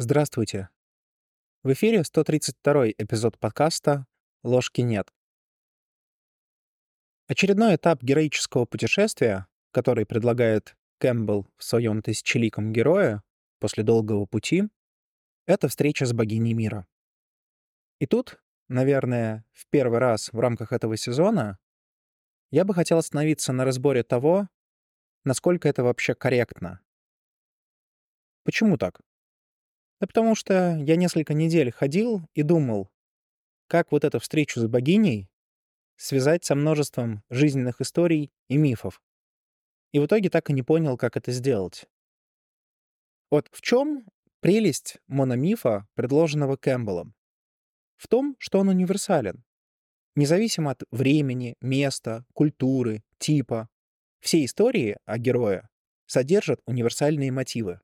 Здравствуйте. В эфире 132 эпизод подкаста «Ложки нет». Очередной этап героического путешествия, который предлагает Кэмпбелл в своем тысячеликом герое после долгого пути, это встреча с богиней мира. И тут, наверное, в первый раз в рамках этого сезона я бы хотел остановиться на разборе того, насколько это вообще корректно. Почему так? Да потому что я несколько недель ходил и думал, как вот эту встречу с богиней связать со множеством жизненных историй и мифов. И в итоге так и не понял, как это сделать. Вот в чем прелесть мономифа, предложенного Кэмпбеллом? В том, что он универсален. Независимо от времени, места, культуры, типа, все истории о герое содержат универсальные мотивы.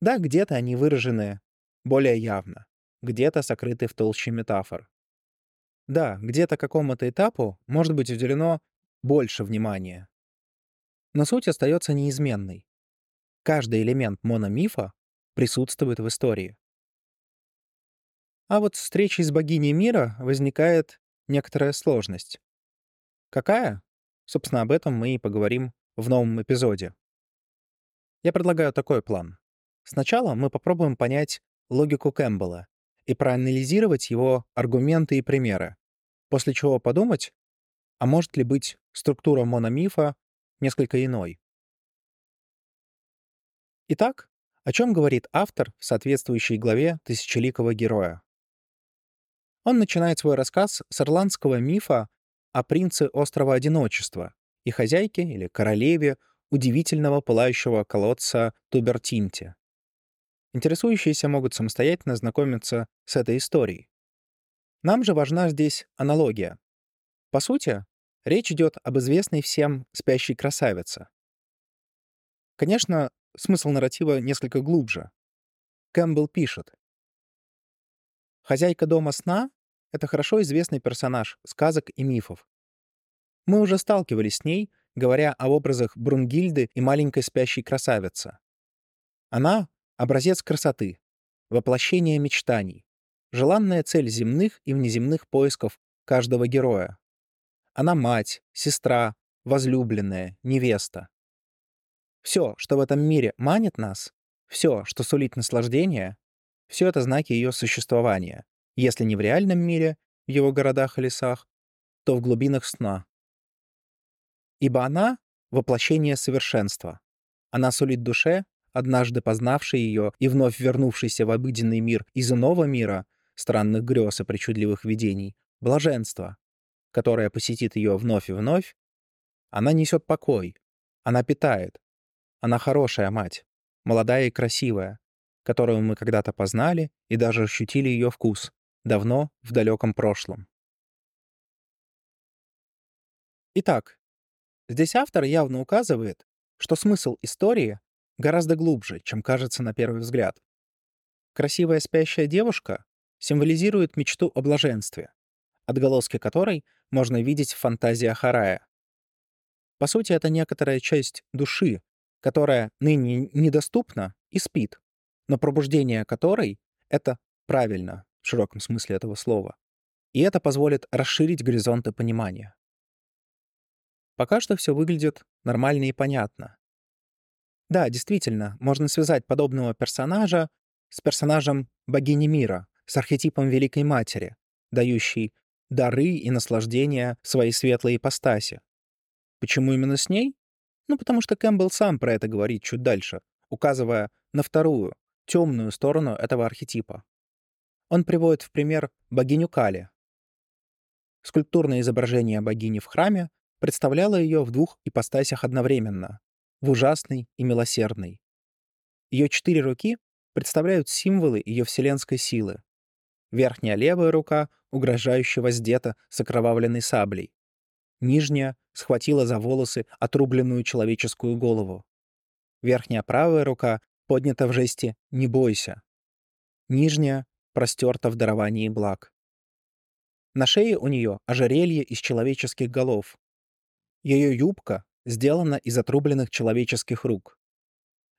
Да, где-то они выражены более явно, где-то сокрыты в толще метафор. Да, где-то какому-то этапу может быть уделено больше внимания. Но суть остается неизменной. Каждый элемент мономифа присутствует в истории. А вот с встречей с богиней мира возникает некоторая сложность. Какая? Собственно, об этом мы и поговорим в новом эпизоде. Я предлагаю такой план. Сначала мы попробуем понять логику Кэмпбелла и проанализировать его аргументы и примеры, после чего подумать, а может ли быть структура мономифа несколько иной. Итак, о чем говорит автор в соответствующей главе «Тысячеликого героя»? Он начинает свой рассказ с ирландского мифа о принце острова Одиночества и хозяйке или королеве удивительного пылающего колодца Тубертинте. Интересующиеся могут самостоятельно знакомиться с этой историей. Нам же важна здесь аналогия. По сути, речь идет об известной всем спящей красавице. Конечно, смысл нарратива несколько глубже. Кэмпбелл пишет. Хозяйка дома сна — это хорошо известный персонаж сказок и мифов. Мы уже сталкивались с ней, говоря о образах Брунгильды и маленькой спящей красавицы. Она — образец красоты, воплощение мечтаний, желанная цель земных и внеземных поисков каждого героя. Она мать, сестра, возлюбленная, невеста. Все, что в этом мире манит нас, все, что сулит наслаждение, все это знаки ее существования, если не в реальном мире, в его городах и лесах, то в глубинах сна. Ибо она — воплощение совершенства. Она сулит душе, однажды познавшей ее и вновь вернувшейся в обыденный мир из иного мира, странных грез и причудливых видений, блаженство, которое посетит ее вновь и вновь. Она несет покой, она питает. Она хорошая мать, молодая и красивая, которую мы когда-то познали и даже ощутили ее вкус, давно в далеком прошлом. Итак, здесь автор явно указывает, что смысл истории гораздо глубже, чем кажется на первый взгляд. Красивая спящая девушка символизирует мечту о блаженстве, отголоски которой можно видеть в фантазиях Харая. По сути, это некоторая часть души, которая ныне недоступна и спит, но пробуждение которой — это правильно, в широком смысле этого слова. И это позволит расширить горизонты понимания. Пока что все выглядит нормально и понятно. Да, действительно, можно связать подобного персонажа с персонажем богини мира, с архетипом Великой Матери, дающей дары и наслаждения своей светлой ипостаси. Почему именно с ней? Ну, потому что Кэмпбелл сам про это говорит чуть дальше, указывая на вторую, темную сторону этого архетипа. Он приводит в пример богиню Кали. Скульптурное изображение богини в храме представляло ее в двух ипостасях одновременно — в ужасной и милосердной. Ее четыре руки представляют символы ее вселенской силы. Верхняя левая рука угрожающе воздета с окровавленной саблей. Нижняя схватила за волосы отрубленную человеческую голову. Верхняя правая рука поднята в жесте «не бойся». Нижняя простерта в даровании благ. На шее у нее ожерелье из человеческих голов. Ее юбка сделана из отрубленных человеческих рук.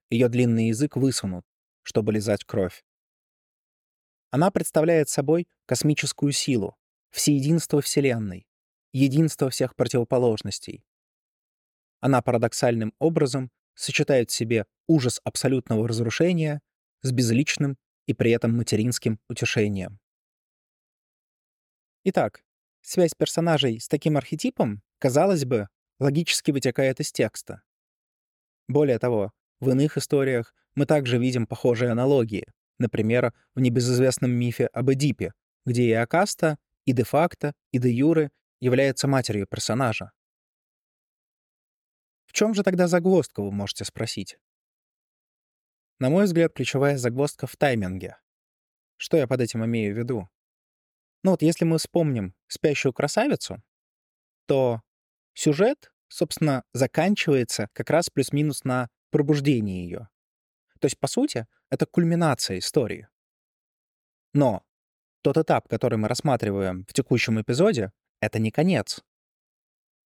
Ее длинный язык высунут, чтобы лизать кровь. Она представляет собой космическую силу, всеединство Вселенной, единство всех противоположностей. Она парадоксальным образом сочетает в себе ужас абсолютного разрушения с безличным и при этом материнским утешением. Итак, связь персонажей с таким архетипом, казалось бы, логически вытекает из текста. Более того, в иных историях мы также видим похожие аналогии, например, в небезызвестном мифе об Эдипе, где и Акаста, и де-факто, и де-юре является матерью персонажа. В чем же тогда загвоздка, вы можете спросить? На мой взгляд, ключевая загвоздка в тайминге. Что я под этим имею в виду? Ну вот если мы вспомним «Спящую красавицу», то сюжет, собственно, заканчивается как раз плюс-минус на пробуждении ее. То есть, по сути, это кульминация истории. Но тот этап, который мы рассматриваем в текущем эпизоде, это не конец.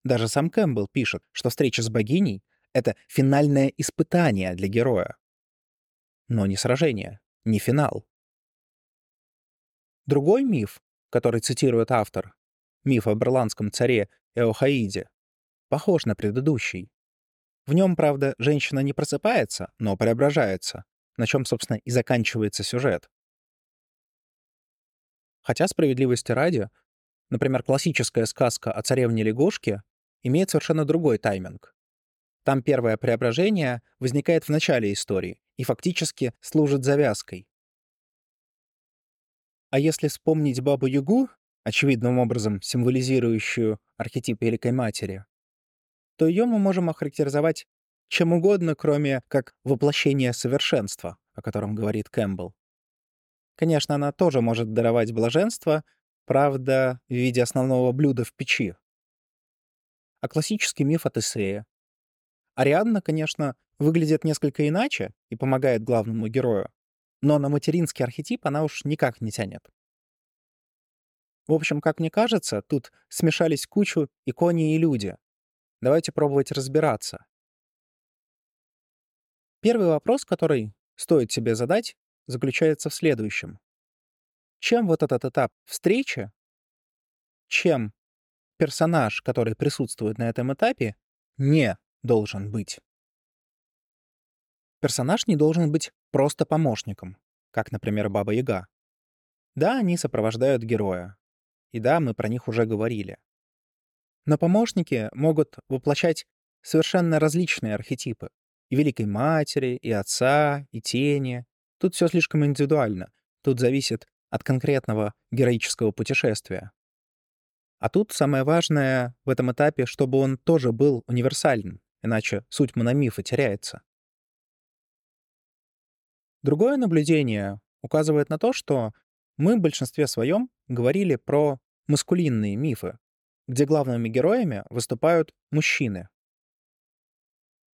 Даже сам Кэмпбелл пишет, что встреча с богиней — это финальное испытание для героя. Но не сражение, не финал. Другой миф, который цитирует автор, миф о берландском царе Эохаиде, похож на предыдущий. В нем, правда, женщина не просыпается, но преображается, на чем, собственно, и заканчивается сюжет. Хотя справедливости ради, например, классическая сказка о царевне лягушке имеет совершенно другой тайминг. Там первое преображение возникает в начале истории и фактически служит завязкой. А если вспомнить Бабу-Ягу, очевидным образом символизирующую архетип Великой Матери, то ее мы можем охарактеризовать чем угодно, кроме как воплощение совершенства, о котором говорит Кэмпбелл. Конечно, она тоже может даровать блаженство, правда, в виде основного блюда в печи. А классический миф о Тесее. Ариадна, конечно, выглядит несколько иначе и помогает главному герою, но на материнский архетип она уж никак не тянет. В общем, как мне кажется, тут смешались кучу и кони, и люди, Давайте пробовать разбираться. Первый вопрос, который стоит себе задать, заключается в следующем. Чем вот этот этап встречи, чем персонаж, который присутствует на этом этапе, не должен быть? Персонаж не должен быть просто помощником, как, например, Баба Яга. Да, они сопровождают героя. И да, мы про них уже говорили. Но помощники могут воплощать совершенно различные архетипы. И Великой Матери, и Отца, и Тени. Тут все слишком индивидуально. Тут зависит от конкретного героического путешествия. А тут самое важное в этом этапе, чтобы он тоже был универсальным, иначе суть мономифа теряется. Другое наблюдение указывает на то, что мы в большинстве своем говорили про маскулинные мифы, где главными героями выступают мужчины.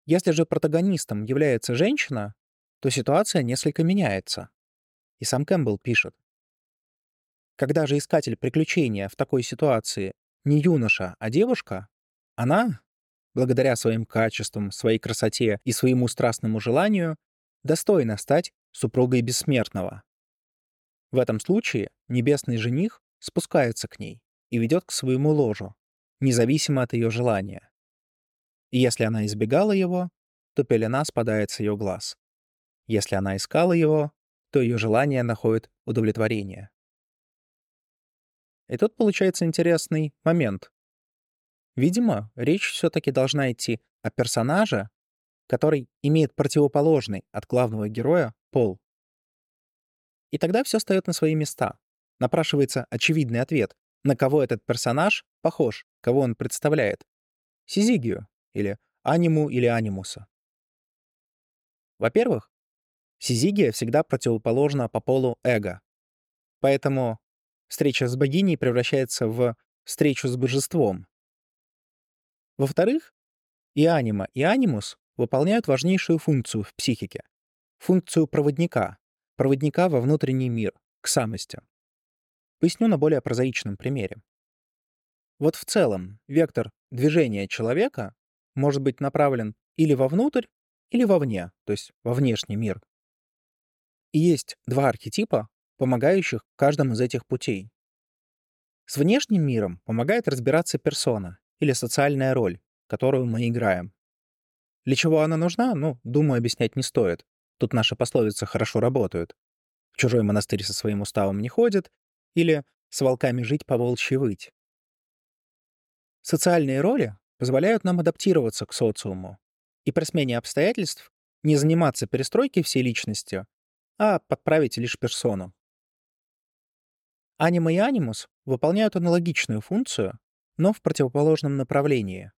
Если же протагонистом является женщина, то ситуация несколько меняется. И сам Кэмпбелл пишет. Когда же искатель приключения в такой ситуации не юноша, а девушка, она, благодаря своим качествам, своей красоте и своему страстному желанию, достойна стать супругой бессмертного. В этом случае небесный жених спускается к ней и ведет к своему ложу, независимо от ее желания. И если она избегала его, то пелена спадает с ее глаз. Если она искала его, то ее желание находит удовлетворение. И тут получается интересный момент. Видимо, речь все-таки должна идти о персонаже, который имеет противоположный от главного героя пол. И тогда все встает на свои места. Напрашивается очевидный ответ на кого этот персонаж похож, кого он представляет. Сизигию или аниму или анимуса. Во-первых, Сизигия всегда противоположна по полу эго. Поэтому встреча с богиней превращается в встречу с божеством. Во-вторых, и анима, и анимус выполняют важнейшую функцию в психике. Функцию проводника. Проводника во внутренний мир, к самости. Поясню на более прозаичном примере. Вот в целом вектор движения человека может быть направлен или вовнутрь, или вовне, то есть во внешний мир. И есть два архетипа, помогающих в каждом из этих путей. С внешним миром помогает разбираться персона или социальная роль, которую мы играем. Для чего она нужна, ну, думаю, объяснять не стоит. Тут наши пословицы хорошо работают. В чужой монастырь со своим уставом не ходит, или с волками жить по волчьи выть. Социальные роли позволяют нам адаптироваться к социуму и при смене обстоятельств не заниматься перестройкой всей личности, а подправить лишь персону. Анима и анимус выполняют аналогичную функцию, но в противоположном направлении.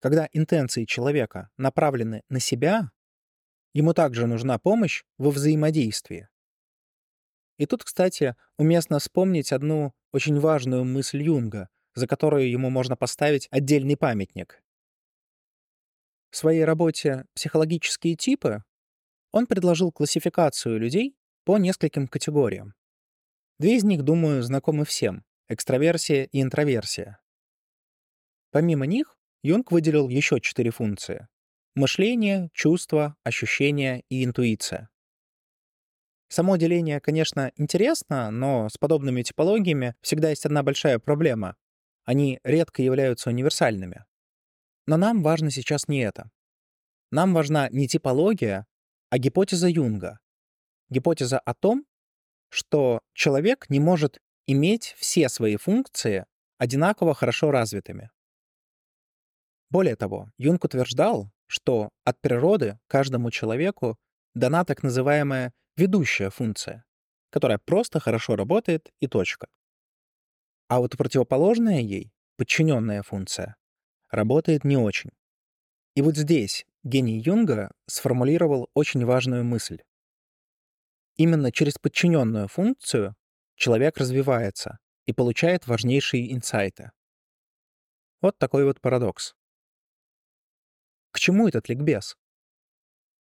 Когда интенции человека направлены на себя, ему также нужна помощь во взаимодействии. И тут, кстати, уместно вспомнить одну очень важную мысль Юнга, за которую ему можно поставить отдельный памятник. В своей работе «Психологические типы» он предложил классификацию людей по нескольким категориям. Две из них, думаю, знакомы всем — экстраверсия и интроверсия. Помимо них, Юнг выделил еще четыре функции — мышление, чувство, ощущение и интуиция. Само деление, конечно, интересно, но с подобными типологиями всегда есть одна большая проблема. Они редко являются универсальными. Но нам важно сейчас не это. Нам важна не типология, а гипотеза Юнга. Гипотеза о том, что человек не может иметь все свои функции одинаково хорошо развитыми. Более того, Юнг утверждал, что от природы каждому человеку дана так называемая ведущая функция, которая просто хорошо работает и точка. А вот противоположная ей, подчиненная функция, работает не очень. И вот здесь гений Юнга сформулировал очень важную мысль. Именно через подчиненную функцию человек развивается и получает важнейшие инсайты. Вот такой вот парадокс. К чему этот ликбез?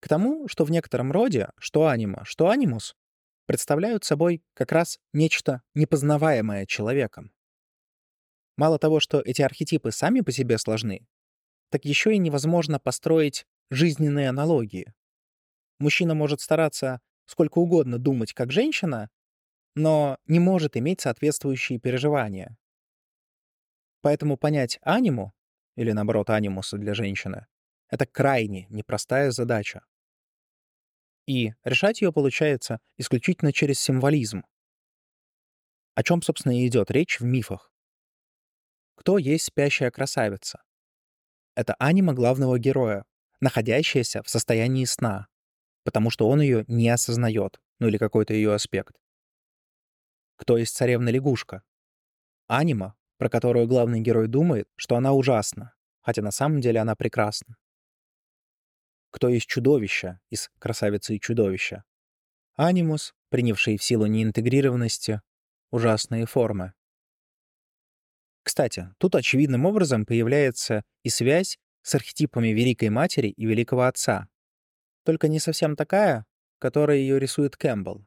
К тому, что в некотором роде что анима, что анимус представляют собой как раз нечто непознаваемое человеком. Мало того, что эти архетипы сами по себе сложны, так еще и невозможно построить жизненные аналогии. Мужчина может стараться сколько угодно думать как женщина, но не может иметь соответствующие переживания. Поэтому понять аниму, или наоборот анимуса для женщины, это крайне непростая задача. И решать ее получается исключительно через символизм. О чем, собственно, и идет речь в мифах. Кто есть спящая красавица? Это анима главного героя, находящаяся в состоянии сна, потому что он ее не осознает, ну или какой-то ее аспект. Кто есть царевна-лягушка? Анима, про которую главный герой думает, что она ужасна, хотя на самом деле она прекрасна. Кто есть чудовище из «Красавицы и чудовища»? Анимус, принявший в силу неинтегрированности ужасные формы. Кстати, тут очевидным образом появляется и связь с архетипами Великой Матери и Великого Отца, только не совсем такая, которая ее рисует Кэмпбелл.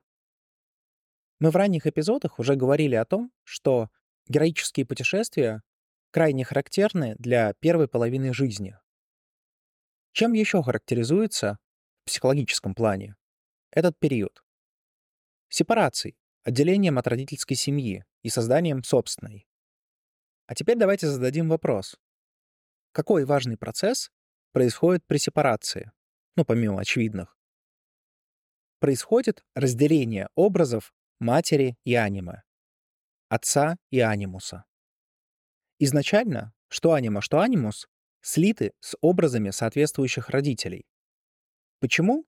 Мы в ранних эпизодах уже говорили о том, что героические путешествия крайне характерны для первой половины жизни. Чем еще характеризуется в психологическом плане этот период? Сепарацией, отделением от родительской семьи и созданием собственной. А теперь давайте зададим вопрос. Какой важный процесс происходит при сепарации? ну, помимо очевидных, происходит разделение образов матери и аниме, отца и анимуса. Изначально, что анима, что анимус, слиты с образами соответствующих родителей. Почему?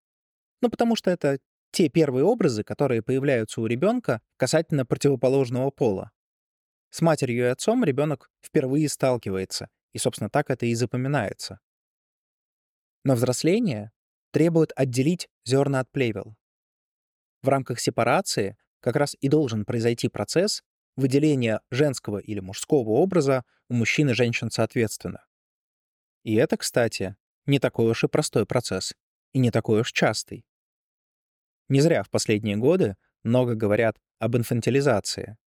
Ну, потому что это те первые образы, которые появляются у ребенка касательно противоположного пола. С матерью и отцом ребенок впервые сталкивается, и, собственно, так это и запоминается. Но взросление требует отделить зерна от плевел. В рамках сепарации как раз и должен произойти процесс выделения женского или мужского образа у мужчин и женщин соответственно. И это, кстати, не такой уж и простой процесс, и не такой уж частый. Не зря в последние годы много говорят об инфантилизации.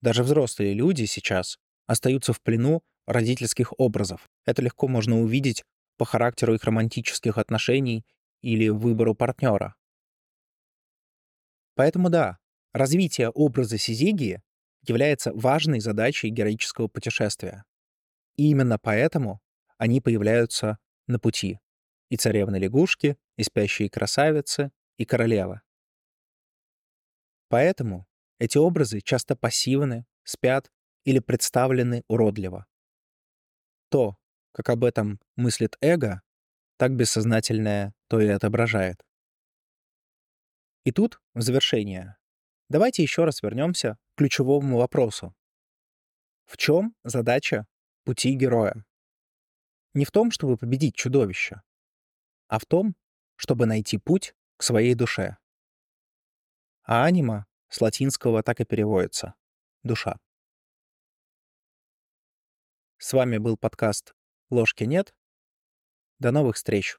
Даже взрослые люди сейчас остаются в плену родительских образов. Это легко можно увидеть по характеру их романтических отношений или выбору партнера. Поэтому да, развитие образа Сизигии является важной задачей героического путешествия. И именно поэтому они появляются на пути. И царевны-лягушки, и спящие красавицы, и королева. Поэтому эти образы часто пассивны, спят или представлены уродливо. То, как об этом мыслит эго, так бессознательное то и отображает. И тут, в завершение, давайте еще раз вернемся к ключевому вопросу. В чем задача пути героя? Не в том, чтобы победить чудовище, а в том, чтобы найти путь к своей душе. А анима с латинского так и переводится — душа. С вами был подкаст «Ложки нет». До новых встреч!